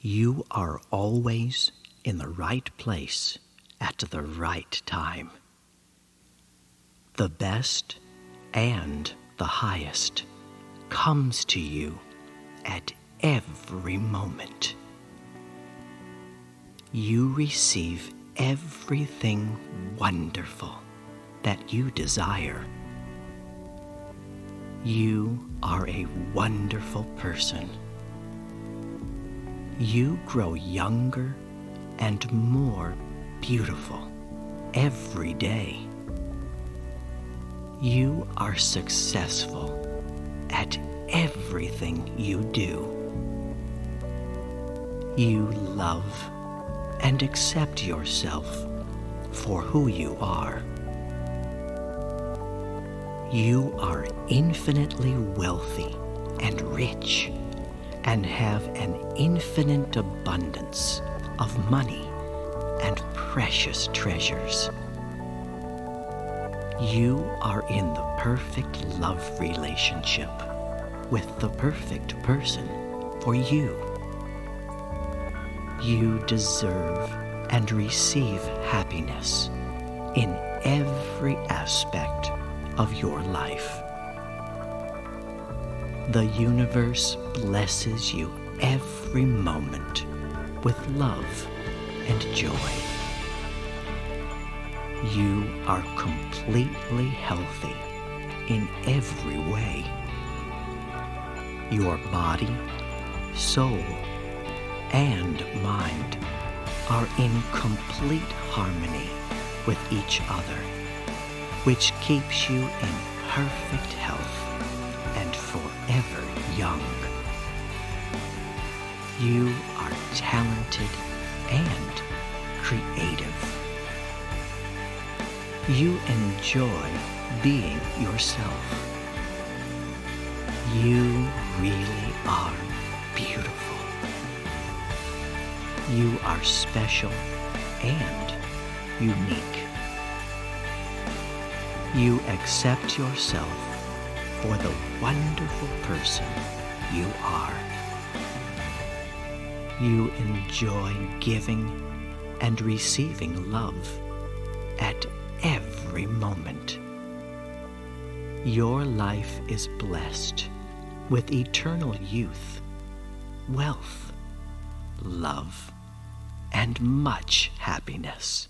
You are always in the right place at the right time. The best and the highest comes to you at every moment. You receive everything wonderful that you desire. You are a wonderful person. You grow younger and more beautiful every day. You are successful at everything you do. You love and accept yourself for who you are. You are infinitely wealthy and rich and have an infinite abundance of money and precious treasures. You are in the perfect love relationship with the perfect person for you. You deserve and receive happiness in every aspect of your life. The universe blesses you every moment with love and joy. You are completely healthy in every way. Your body, soul, and mind are in complete harmony with each other, which keeps you in perfect health and forever young. You are talented and creative. You enjoy being yourself. You really are beautiful. You are special and unique. You accept yourself for the wonderful person you are. You enjoy giving and receiving love at every moment. Your life is blessed with eternal youth, wealth, love, and much happiness.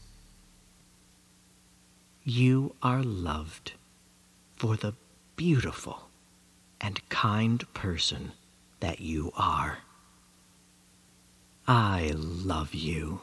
You are loved for the beautiful and kind person that you are. I love you.